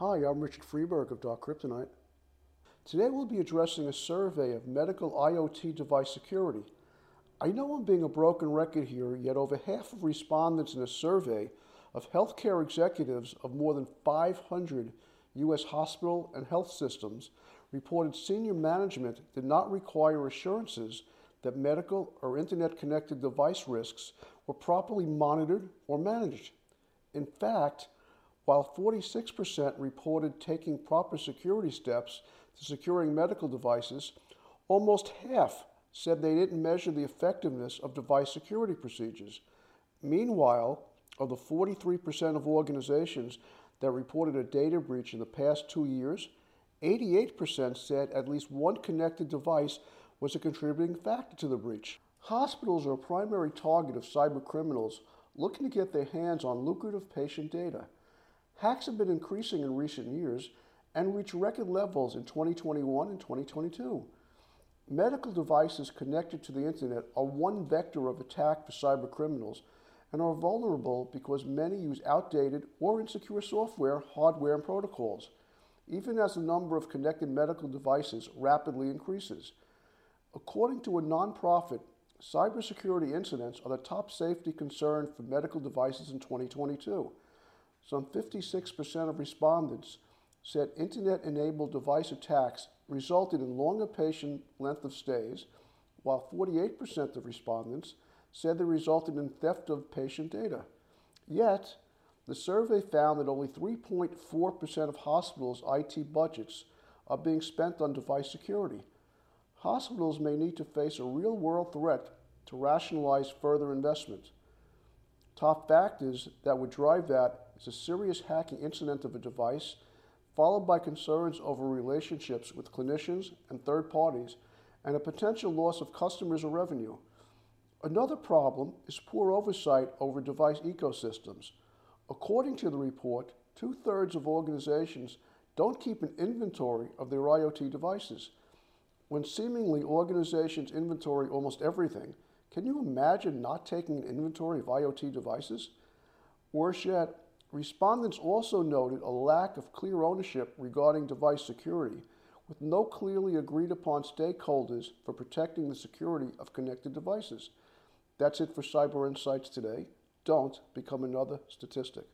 Hi, I'm Richard Freiberg of Dark Cryptonite. Today we'll be addressing a survey of medical IoT device security. I know I'm being a broken record here, yet over half of respondents in a survey of healthcare executives of more than 500 U.S. hospital and health systems reported senior management did not require assurances that medical or internet connected device risks were properly monitored or managed. In fact, while 46% reported taking proper security steps to securing medical devices, almost half said they didn't measure the effectiveness of device security procedures. Meanwhile, of the 43% of organizations that reported a data breach in the past two years, 88% said at least one connected device was a contributing factor to the breach. Hospitals are a primary target of cyber criminals looking to get their hands on lucrative patient data. Hacks have been increasing in recent years and reached record levels in 2021 and 2022. Medical devices connected to the internet are one vector of attack for cyber criminals and are vulnerable because many use outdated or insecure software, hardware, and protocols, even as the number of connected medical devices rapidly increases. According to a nonprofit, cybersecurity incidents are the top safety concern for medical devices in 2022. Some 56% of respondents said internet enabled device attacks resulted in longer patient length of stays, while 48% of respondents said they resulted in theft of patient data. Yet, the survey found that only 3.4% of hospitals' IT budgets are being spent on device security. Hospitals may need to face a real world threat to rationalize further investment. Top factors that would drive that is a serious hacking incident of a device, followed by concerns over relationships with clinicians and third parties, and a potential loss of customers or revenue. Another problem is poor oversight over device ecosystems. According to the report, two thirds of organizations don't keep an inventory of their IoT devices. When seemingly organizations inventory almost everything, can you imagine not taking an inventory of IoT devices? Worse yet, respondents also noted a lack of clear ownership regarding device security, with no clearly agreed upon stakeholders for protecting the security of connected devices. That's it for Cyber Insights today. Don't become another statistic.